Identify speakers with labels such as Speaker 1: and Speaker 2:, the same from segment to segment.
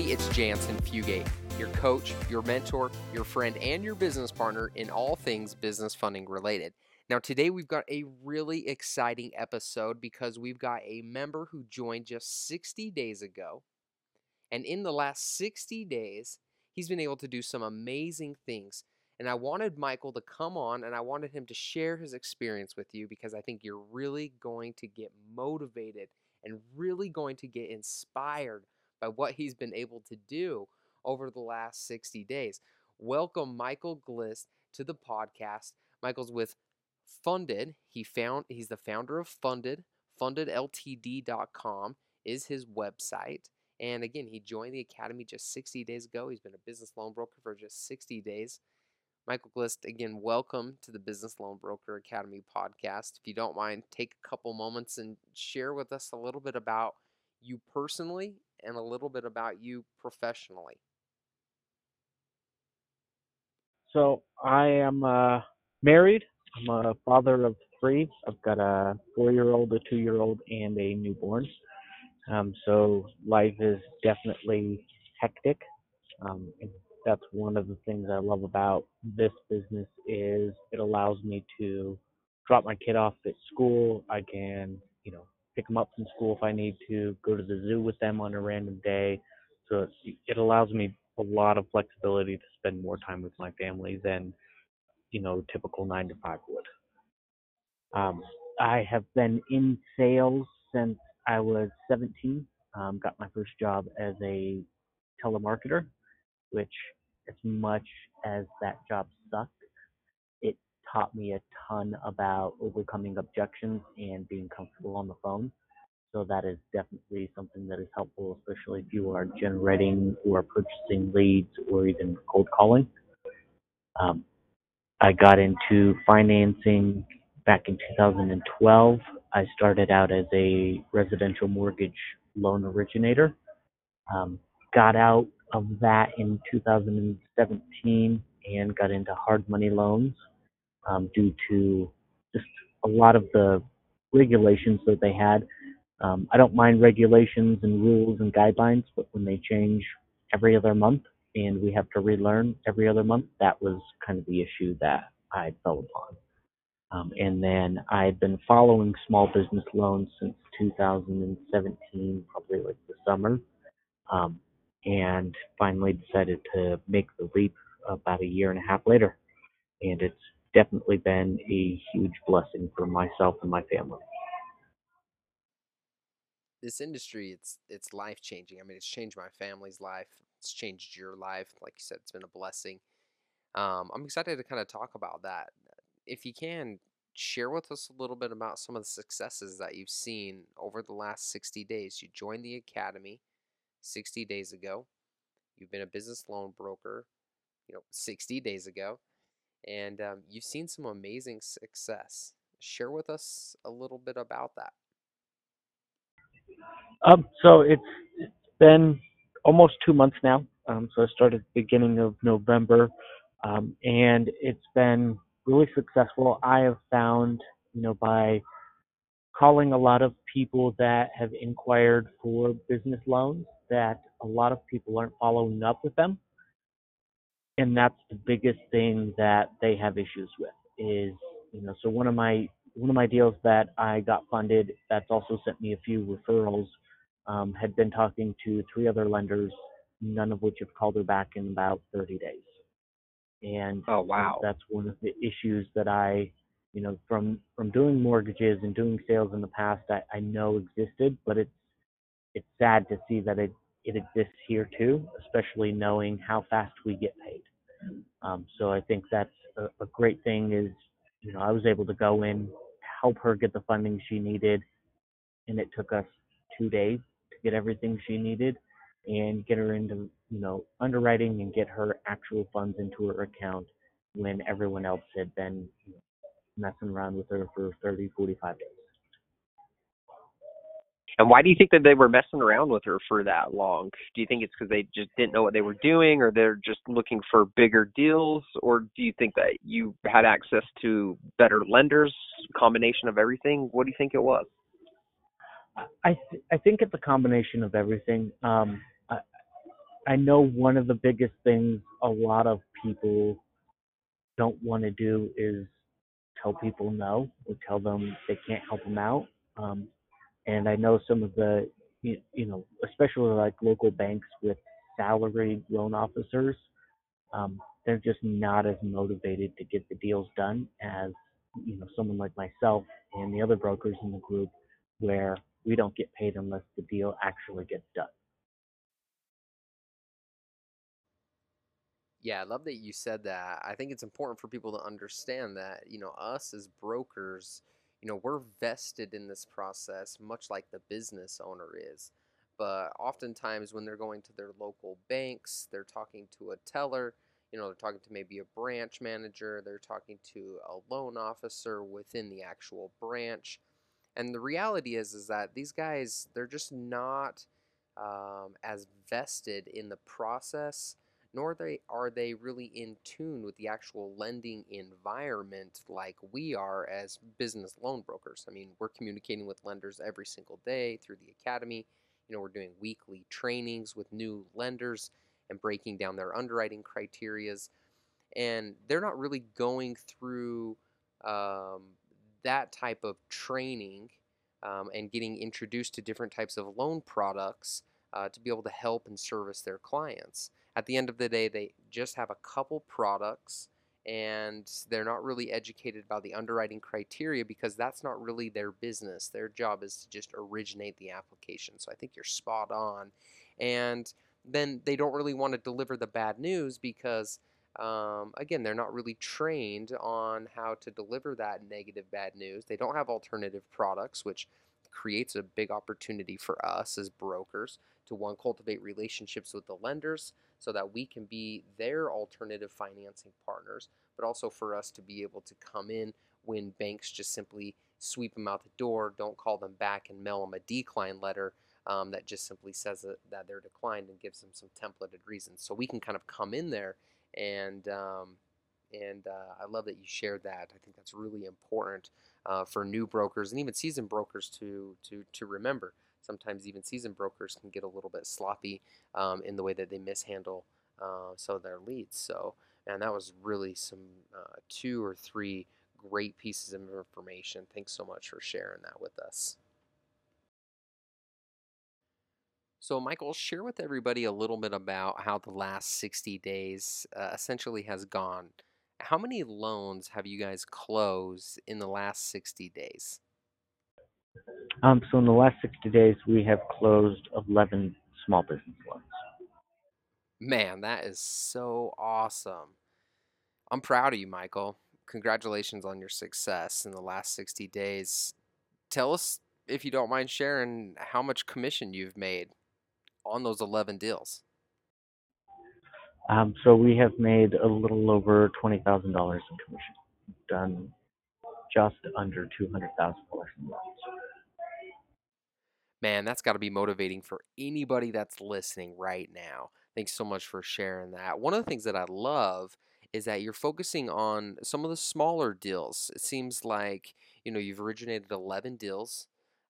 Speaker 1: everybody, it's Jantzen Fugate, your coach, your mentor, your friend, and your business partner in all things business funding related. Now, today we've got a really exciting episode because we've got a member who joined just 60 days ago. And in the last 60 days, he's been able to do some amazing things. And I wanted Michael to come on and I wanted him to share his experience with you because I think you're really going to get motivated and really going to get inspired by what he's been able to do over the last 60 days. Welcome Michael Glist to the podcast. Michael's with Funded. He found he's the founder of Funded. FundedLTD.com is his website. And again, he joined the academy just 60 days ago. He's been a business loan broker for just 60 days. Michael Glist, again, welcome to the Business Loan Broker Academy podcast. If you don't mind, take a couple moments and share with us a little bit about you personally and a little bit about you professionally.
Speaker 2: So I am uh, married. I'm a father of three. I've got a four-year-old, a two-year-old, and a newborn. Um, so life is definitely hectic. Um, that's one of the things I love about this business is it allows me to drop my kid off at school. I can, pick them up from school if I need to, go to the zoo with them on a random day. So it, allows me a lot of flexibility to spend more time with my family than, you know, typical nine to five would. Um, I have been in sales since I was 17. Um, got my first job as a telemarketer, which, as much as that job sucked, taught me a ton about overcoming objections and being comfortable on the phone. So that is definitely something that is helpful, especially if you are generating or purchasing leads or even cold calling. Um, I got into financing back in 2012. I started out as a residential mortgage loan originator. Um, got out of that in 2017 and got into hard money loans um, due to just a lot of the regulations that they had um, I don't mind regulations and rules and guidelines, but when they change every other month and we have to relearn every other month, that was kind of the issue that I fell upon. Um, and then I've been following small business loans since 2017, probably like the summer, um, and finally decided to make the leap about a year and a half later. And it's definitely been a huge blessing for myself and my family
Speaker 1: this industry it's it's life changing. I mean, it's changed my family's life. It's changed your life. Like you said, it's been a blessing. Um, I'm excited to kind of talk about that. If you can share with us a little bit about some of the successes that you've seen over the last 60 days. You joined the academy 60 days ago. You've been a business loan broker, you know, 60 days ago, and um, you've seen some amazing success. Share with us a little bit about that.
Speaker 2: Um, so it's, it's been almost two months now. Um, so I started the beginning of November, um, and it's been really successful. I have found, you know, by calling a lot of people that have inquired for business loans, that a lot of people aren't following up with them, and that's the biggest thing that they have issues with. Is you know, so one of my one of my deals that I got funded that's also sent me a few referrals um, had been talking to three other lenders, none of which have called her back in about 30 days. And
Speaker 1: oh wow,
Speaker 2: that's one of the issues that I, you know, from from doing mortgages and doing sales in the past, I, I know existed, but it's it's sad to see that it it exists here too, especially knowing how fast we get paid. Um, so I think that's a, a great thing is, you know, I was able to go in, help her get the funding she needed, and it took us two days to get everything she needed and get her into you know underwriting and get her actual funds into her account when everyone else had been messing around with her for 30 45 days
Speaker 3: and why do you think that they were messing around with her for that long? Do you think it's because they just didn't know what they were doing, or they're just looking for bigger deals, or do you think that you had access to better lenders, combination of everything? What do you think it was?
Speaker 2: I th- I think it's a combination of everything. Um, I, I know one of the biggest things a lot of people don't want to do is tell people no or tell them they can't help them out. Um, and I know some of the, you, know, especially like local banks with salaried loan officers, um, they're just not as motivated to get the deals done as, you know, someone like myself and the other brokers in the group where we don't get paid unless the deal actually gets done.
Speaker 1: Yeah, I love that you said that. I think it's important for people to understand that, you know, us as brokers, you know, we're vested in this process much like the business owner is. But oftentimes when they're going to their local banks, they're talking to a teller, you know, they're talking to maybe a branch manager, they're talking to a loan officer within the actual branch. And the reality is is that these guys, they're just not um, as vested in the process nor they are they really in tune with the actual lending environment like we are as business loan brokers. I mean, we're communicating with lenders every single day through the academy. You know, we're doing weekly trainings with new lenders and breaking down their underwriting criterias. And they're not really going through um, that type of training um, and getting introduced to different types of loan products uh, to be able to help and service their clients at the end of the day, they just have a couple products and they're not really educated about the underwriting criteria because that's not really their business. Their job is to just originate the application. So I think you're spot on. And then they don't really want to deliver the bad news because, um, again, they're not really trained on how to deliver that negative bad news. They don't have alternative products, which creates a big opportunity for us as brokers to one cultivate relationships with the lenders so that we can be their alternative financing partners, but also for us to be able to come in when banks just simply sweep them out the door, don't call them back and mail them a decline letter um, that just simply says that, they're declined and gives them some templated reasons. So we can kind of come in there and um, and uh, I love that you shared that. I think that's really important uh, for new brokers and even seasoned brokers to to to remember sometimes even seasoned brokers can get a little bit sloppy um, in the way that they mishandle uh, some of their leads. So, and that was really some uh, two or three great pieces of information. Thanks so much for sharing that with us. So, Michael, share with everybody a little bit about how the last 60 days uh, essentially has gone. How many loans have you guys closed in the last 60 days?
Speaker 2: Um, so in the last 60 days, we have closed 11 small business loans.
Speaker 1: Man, that is so awesome. I'm proud of you, Michael. Congratulations on your success in the last 60 days. Tell us, if you don't mind sharing, how much commission you've made on those 11 deals.
Speaker 2: Um, so we have made a little over $20,000 in commission. Done just under $200,000 in loans
Speaker 1: man, that's got to be motivating for anybody that's listening right now. Thanks so much for sharing that. One of the things that I love is that you're focusing on some of the smaller deals. It seems like you know you've originated 11 deals.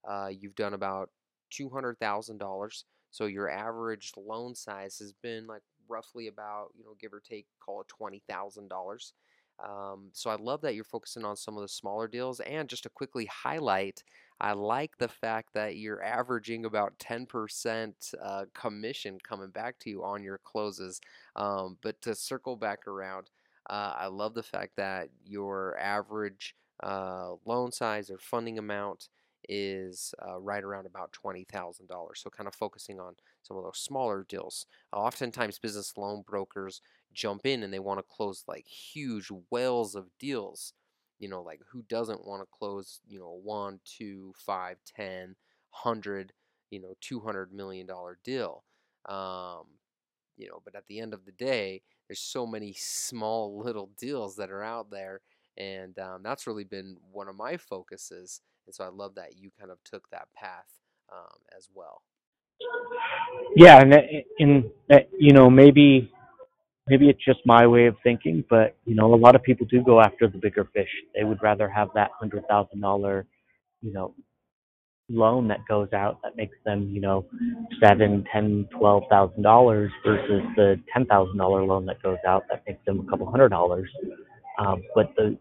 Speaker 1: Uh, you've done about $200,000. So your average loan size has been like roughly about, you know, give or take, call it $20,000. Um, so I love that you're focusing on some of the smaller deals. And just to quickly highlight, I like the fact that you're averaging about 10% uh, commission coming back to you on your closes. Um, but to circle back around, uh, I love the fact that your average uh, loan size or funding amount is uh, right around about $20,000. So kind of focusing on some of those smaller deals. oftentimes business loan brokers jump in and they want to close like huge whales of deals. You know, like who doesn't want to close, you know, one, two, five, ten, hundred, you know, two hundred million dollar deal. Um, you know, but at the end of the day, there's so many small little deals that are out there, and um, that's really been one of my focuses. And so I love that you kind of took that path um, as well.
Speaker 2: Yeah, and in you know maybe maybe it's just my way of thinking, but you know, a lot of people do go after the bigger fish. They would rather have that hundred thousand dollar, you know, loan that goes out that makes them, you know, seven, ten, twelve thousand dollars versus the ten thousand dollar loan that goes out that makes them a couple hundred dollars. Um, but the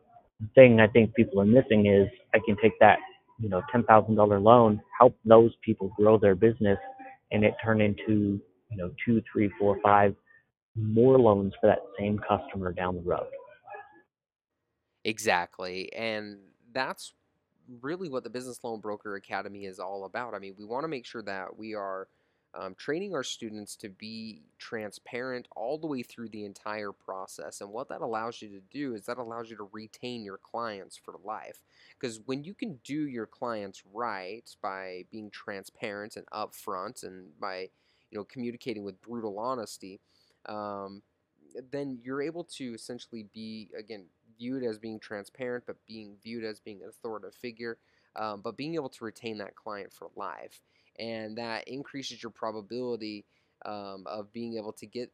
Speaker 2: thing I think people are missing is I can take that, you know, ten thousand dollar loan, help those people grow their business, and it turn into, you know, two, three, four, five more loans for that same customer down the road.
Speaker 1: Exactly. And that's really what the Business Loan Broker Academy is all about. I mean, we want to make sure that we are um, training our students to be transparent all the way through the entire process. And what that allows you to do is that allows you to retain your clients for life. Because when you can do your clients right by being transparent and upfront and by you know communicating with brutal honesty, um, then you're able to essentially be again viewed as being transparent, but being viewed as being an authoritative figure, um, but being able to retain that client for life. And that increases your probability um, of being able to get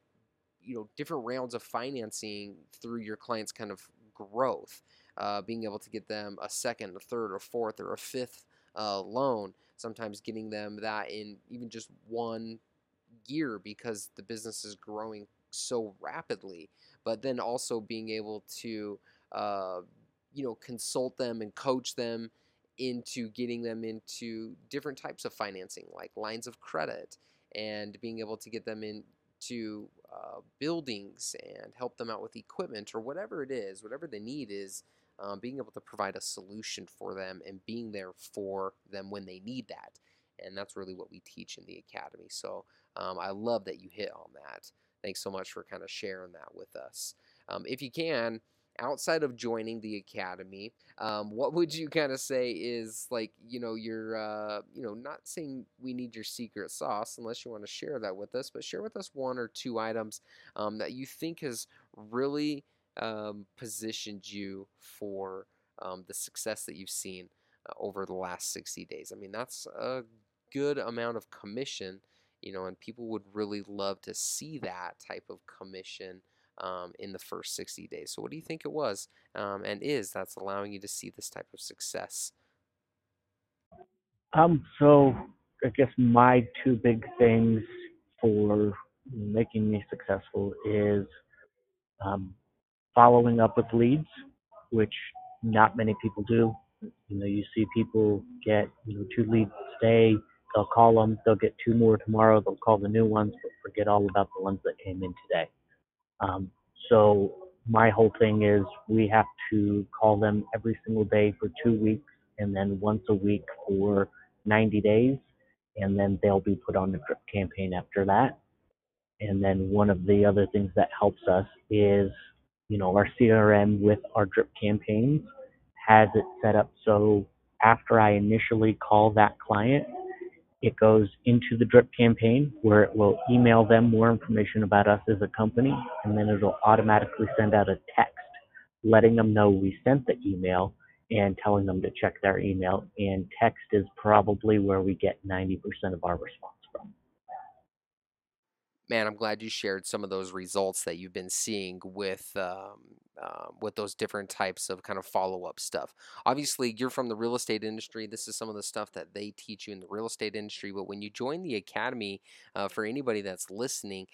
Speaker 1: you know different rounds of financing through your client's kind of growth uh, being able to get them a second a third or fourth or a fifth uh, loan sometimes getting them that in even just one year because the business is growing so rapidly but then also being able to uh, you know, consult them and coach them into getting them into different types of financing, like lines of credit, and being able to get them into uh, buildings and help them out with equipment or whatever it is, whatever the need is. Um, being able to provide a solution for them and being there for them when they need that. And that's really what we teach in the academy. So um, I love that you hit on that. Thanks so much for kind of sharing that with us. Um, if you can, outside of joining the academy, um, what would you kind of say is like, you know, your, uh, you know, not saying we need your secret sauce unless you want to share that with us, but share with us one or two items um, that you think has really um, positioned you for um, the success that you've seen uh, over the last 60 days. I mean, that's a good amount of commission, you know, and people would really love to see that type of commission um, in the first 60 days. So, what do you think it was um, and is that's allowing you to see this type of success?
Speaker 2: Um, so I guess my two big things for making me successful is um, following up with leads, which not many people do. You know, you see people get you know two leads today. They'll call them. They'll get two more tomorrow. They'll call the new ones, but forget all about the ones that came in today. Um, so my whole thing is we have to call them every single day for two weeks and then once a week for 90 days. And then they'll be put on the drip campaign after that. And then one of the other things that helps us is, you know, our CRM with our drip campaigns has it set up so after I initially call that client, it goes into the drip campaign where it will email them more information about us as a company and then it'll automatically send out a text letting them know we sent the email and telling them to check their email. And text is probably where we get 90% of our response
Speaker 1: man, I'm glad you shared some of those results that you've been seeing with um, uh, with those different types of kind of follow up stuff. Obviously, you're from the real estate industry. This is some of the stuff that they teach you in the real estate industry. But when you join the academy, uh, for anybody that's listening,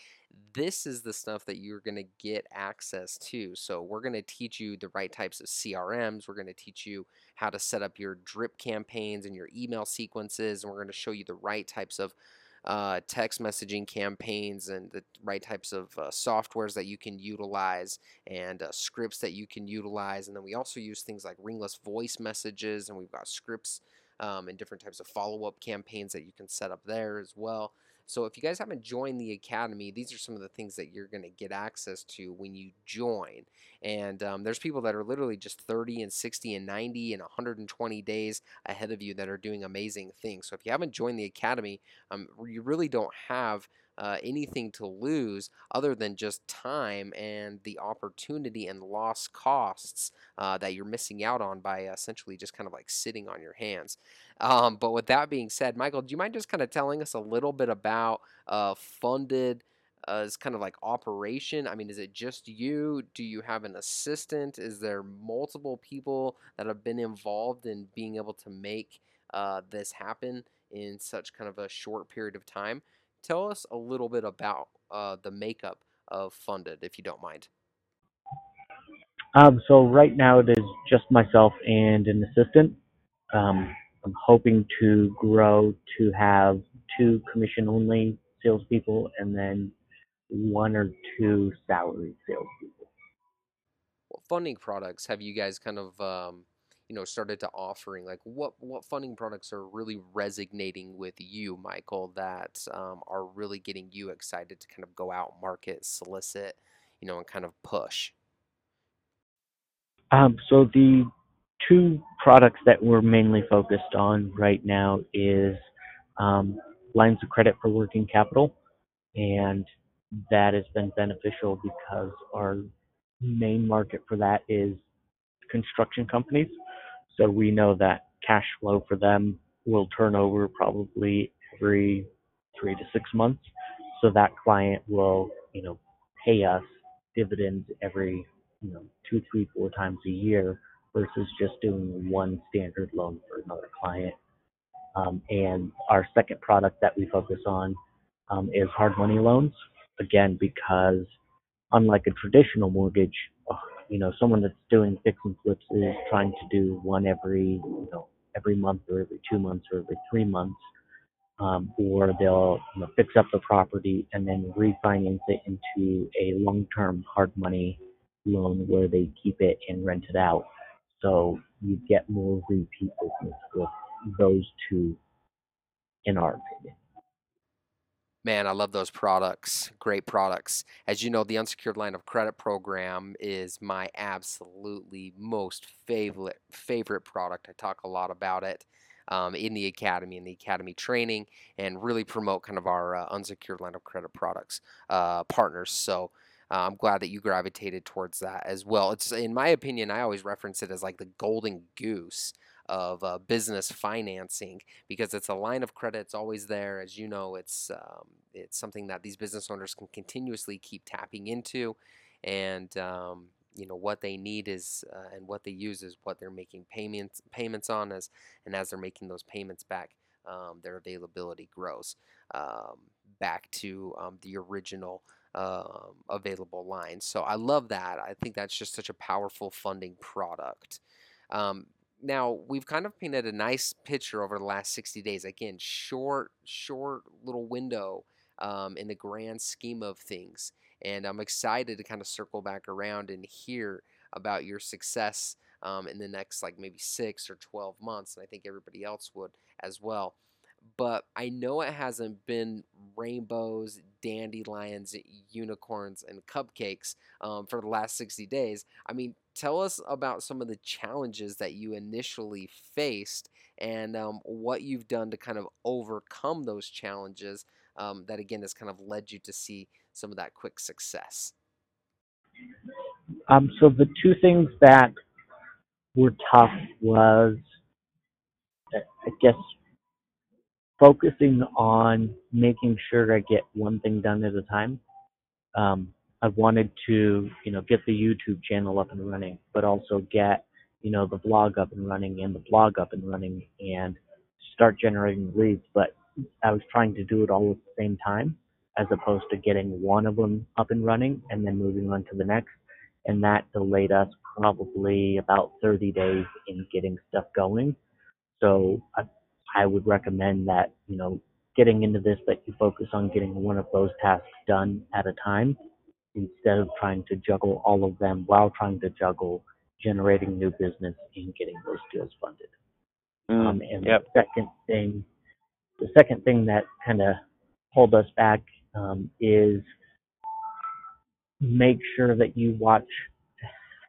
Speaker 1: this is the stuff that you're going to get access to. So, we're going to teach you the right types of CRMs. We're going to teach you how to set up your drip campaigns and your email sequences. And we're going to show you the right types of uh, text messaging campaigns and the right types of uh, softwares that you can utilize and uh, scripts that you can utilize. And then we also use things like ringless voice messages, and we've got scripts um, and different types of follow up campaigns that you can set up there as well. So if you guys haven't joined the academy, these are some of the things that you're going to get access to when you join. And um, there's people that are literally just 30 and 60 and 90 and 120 days ahead of you that are doing amazing things. So if you haven't joined the academy, um, you really don't have uh, anything to lose other than just time and the opportunity and lost costs uh, that you're missing out on by essentially just kind of like sitting on your hands. Um, but with that being said, Michael, do you mind just kind of telling us a little bit about uh, funded? Uh, as kind of like operation? I mean, is it just you? Do you have an assistant? Is there multiple people that have been involved in being able to make uh, this happen in such kind of a short period of time. Tell us a little bit about uh, the makeup of Funded, if you don't mind.
Speaker 2: Um, so right now it is just myself and an assistant. Um, I'm hoping to grow to have two commission-only salespeople and then one or two salaried salespeople.
Speaker 1: What funding products have you guys kind of um, you know started to offering? Like what what funding products are really resonating with you, Michael? That um, are really getting you excited to kind of go out, market, solicit, you know, and kind of push.
Speaker 2: Um, so the two products that we're mainly focused on right now is um, lines of credit for working capital, and that has been beneficial because our main market for that is construction companies. So we know that cash flow for them will turn over probably every three to six months. So that client will, you know, pay us dividends every, you know, two, three, four times a year versus just doing one standard loan for another client. Um, and our second product that we focus on um, is hard money loans. Again, because unlike a traditional mortgage, uh, you know, someone that's doing fix and flips is trying to do one every, you know, every month or every two months or every three months. Um, or they'll you know, fix up the property and then refinance it into a long-term hard money loan where they keep it and rent it out. So you get more repeat business with those two, in our opinion.
Speaker 1: Man, I love those products. Great products. As you know, the unsecured line of credit program is my absolutely most favorite favorite product. I talk a lot about it um, in the academy, in the academy training, and really promote kind of our uh, unsecured line of credit products uh, partners. So uh, I'm glad that you gravitated towards that as well. It's in my opinion, I always reference it as like the golden goose of uh, business financing because it's a line of credit. It's always there, as you know. It's um, it's something that these business owners can continuously keep tapping into, and um, you know what they need is uh, and what they use is what they're making payments payments on as and as they're making those payments back, um, their availability grows um, back to um, the original um, available lines. So I love that. I think that's just such a powerful funding product. Um, now we've kind of painted a nice picture over the last 60 days. Again, short, short little window um, in the grand scheme of things. And I'm excited to kind of circle back around and hear about your success um, in the next like maybe six or 12 months. And I think everybody else would as well but I know it hasn't been rainbows, dandelions, unicorns, and cupcakes um, for the last 60 days. I mean, tell us about some of the challenges that you initially faced and um, what you've done to kind of overcome those challenges um, that, again, has kind of led you to see some of that quick success.
Speaker 2: Um, so, the two things that were tough was, I guess, focusing on making sure I get one thing done at a time. Um, I wanted to, you know, get the YouTube channel up and running, but also get, you know, the blog up and running and the blog up and running and start generating leads. But I was trying to do it all at the same time as opposed to getting one of them up and running and then moving on to the next. And that delayed us probably about 30 days in getting stuff going. So I I would recommend that, you know, getting into this, that you focus on getting one of those tasks done at a time instead of trying to juggle all of them while trying to juggle generating new business and getting those deals funded.
Speaker 3: Mm,
Speaker 2: um, and
Speaker 3: yep.
Speaker 2: the second thing, the second thing that kind of pulled us back um, is make sure that you watch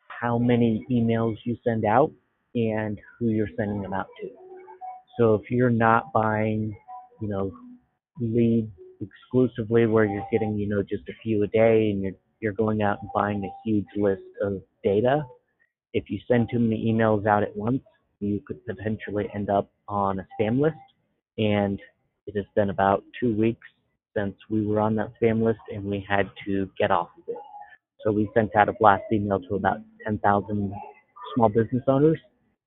Speaker 2: how many emails you send out and who you're sending them out to. So if you're not buying, you know, leads exclusively where you're getting, you know, just a few a day and you're you're going out and buying a huge list of data, if you send too many emails out at once, you could potentially end up on a spam list. And it has been about two weeks since we were on that spam list and we had to get off of it. So we sent out a blast email to about 10,000 small business owners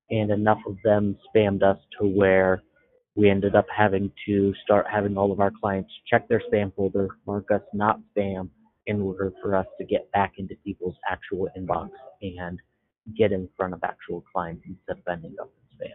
Speaker 2: and enough of them spammed us to where we ended up having to start having all of our clients check their spam folder, mark us not spam, in order for us to get back into people's actual inbox and get in front of actual clients instead of ending up in spam.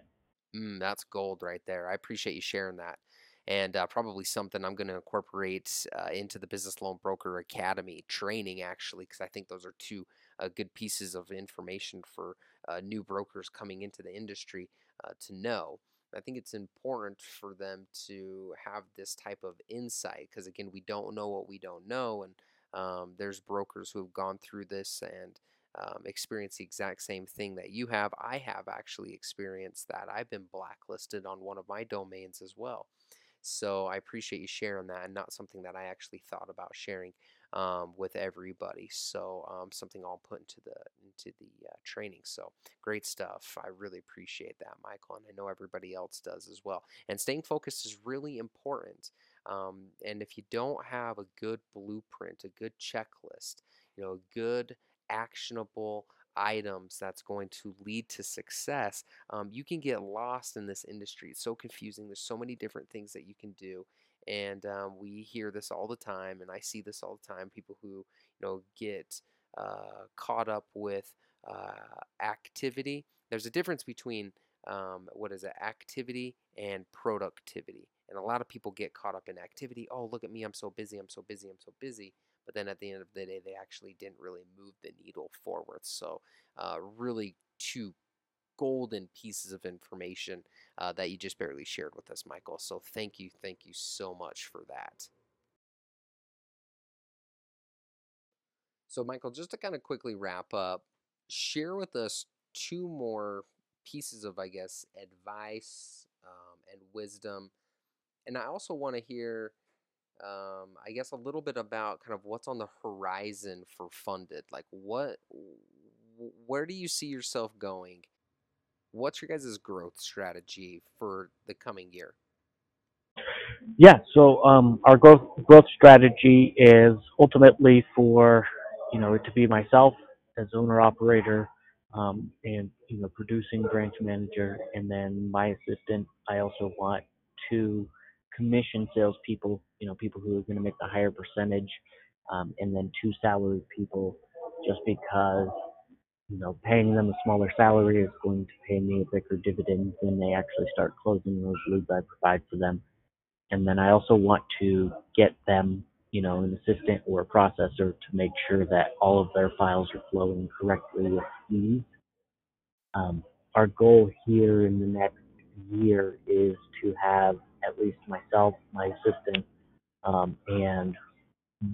Speaker 1: Mm, that's gold right there. I appreciate you sharing that. And uh, probably something I'm going to incorporate uh, into the Business Loan Broker Academy training, actually, because I think those are two good pieces of information for uh, new brokers coming into the industry uh, to know. I think it's important for them to have this type of insight because, again, we don't know what we don't know. And um, there's brokers who have gone through this and um, experienced the exact same thing that you have. I have actually experienced that. I've been blacklisted on one of my domains as well. So I appreciate you sharing that and not something that I actually thought about sharing um, with everybody. So um, something I'll put into the into the uh, training. So great stuff. I really appreciate that, Michael, and I know everybody else does as well. And staying focused is really important. Um, and if you don't have a good blueprint, a good checklist, you know, good actionable items that's going to lead to success, um, you can get lost in this industry. It's so confusing. There's so many different things that you can do. And um, we hear this all the time, and I see this all the time. People who you know get uh, caught up with uh, activity. There's a difference between um, what is it, activity and productivity. And a lot of people get caught up in activity. Oh, look at me, I'm so busy, I'm so busy, I'm so busy. But then at the end of the day, they actually didn't really move the needle forward. So, uh, really, two golden pieces of information uh, that you just barely shared with us, Michael. So, thank you, thank you so much for that. So, Michael, just to kind of quickly wrap up, share with us two more pieces of, I guess, advice um, and wisdom. And I also want to hear, um, I guess, a little bit about kind of what's on the horizon for Funded. Like, what, where do you see yourself going? What's your guys' growth strategy for the coming year?
Speaker 2: Yeah, so um, our growth growth strategy is ultimately for you know to be myself as owner operator um, and you know producing branch manager, and then my assistant. I also want to commission salespeople, you know, people who are going to make the higher percentage, um, and then two salaried people, just because you know paying them a smaller salary is going to pay me a bigger dividend when they actually start closing those leads I provide for them. And then I also want to get them you know, an assistant or a processor to make sure that all of their files are flowing correctly with ease. Um, our goal here in the next year is to have at least myself, my assistant, um, and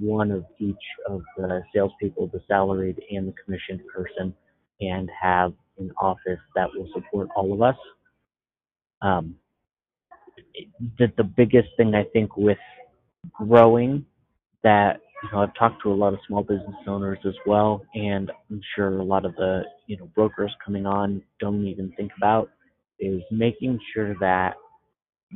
Speaker 2: one of each of the salespeople, the salaried and the commissioned person, and have an office that will support all of us. Um, the, the biggest thing I think with growing that you know I've talked to a lot of small business owners as well, and I'm sure a lot of the you know brokers coming on don't even think about is making sure that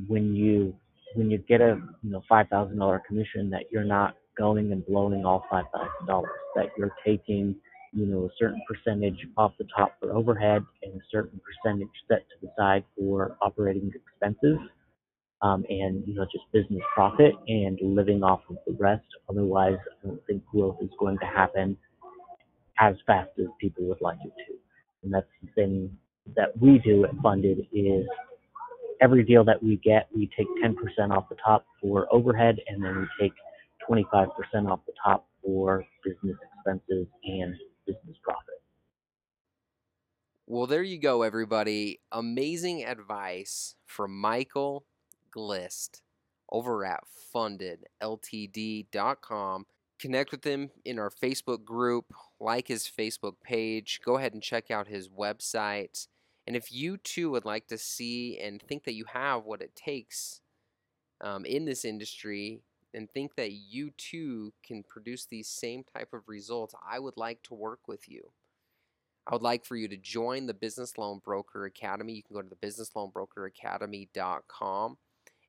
Speaker 2: when you when you get a you know five thousand dollar commission that you're not going and blowing all five thousand dollars that you're taking you know a certain percentage off the top for overhead and a certain percentage set to the side for operating expenses um, and you know just business profit and living off of the rest. Otherwise, I don't think growth is going to happen as fast as people would like it to. And that's the thing that we do at Funded is every deal that we get, we take 10% off the top for overhead, and then we take 25% off the top for business expenses and business profit.
Speaker 1: Well, there you go, everybody. Amazing advice from Michael Glist over at fundedltd.com. Connect with him in our Facebook group, like his Facebook page, go ahead and check out his website. And if you too would like to see and think that you have what it takes um, in this industry and think that you too can produce these same type of results, I would like to work with you. I would like for you to join the Business Loan Broker Academy. You can go to the businessloanbrokeracademy.com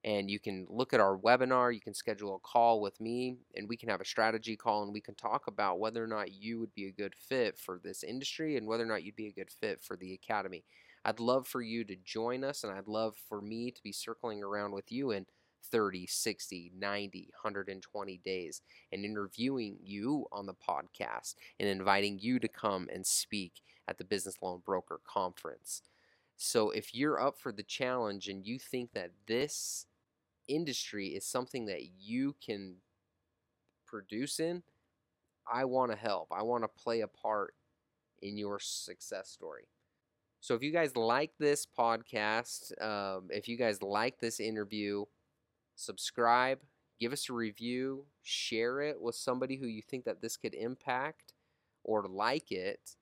Speaker 1: and you can look at our webinar. You can schedule a call with me, and we can have a strategy call, and we can talk about whether or not you would be a good fit for this industry and whether or not you'd be a good fit for the academy. I'd love for you to join us, and I'd love for me to be circling around with you in 30, 60, 90, 120 days and interviewing you on the podcast and inviting you to come and speak at the Business Loan Broker Conference. So if you're up for the challenge and you think that this industry is something that you can produce in, I want to help. I want to play a part in your success story. So if you guys like this podcast, um, if you guys like this interview, subscribe, give us a review, share it with somebody who you think that this could impact or like it,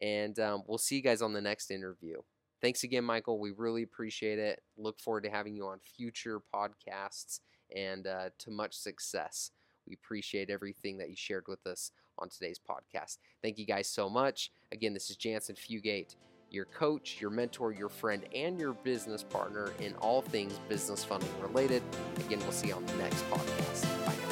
Speaker 1: and um, we'll see you guys on the next interview. Thanks again, Michael. We really appreciate it. Look forward to having you on future podcasts and uh, to much success. We appreciate everything that you shared with us on today's podcast. Thank you guys so much. Again, this is Jantzen Fugate, your coach, your mentor, your friend, and your business partner in all things business funding related. Again, we'll see you on the next podcast. Bye.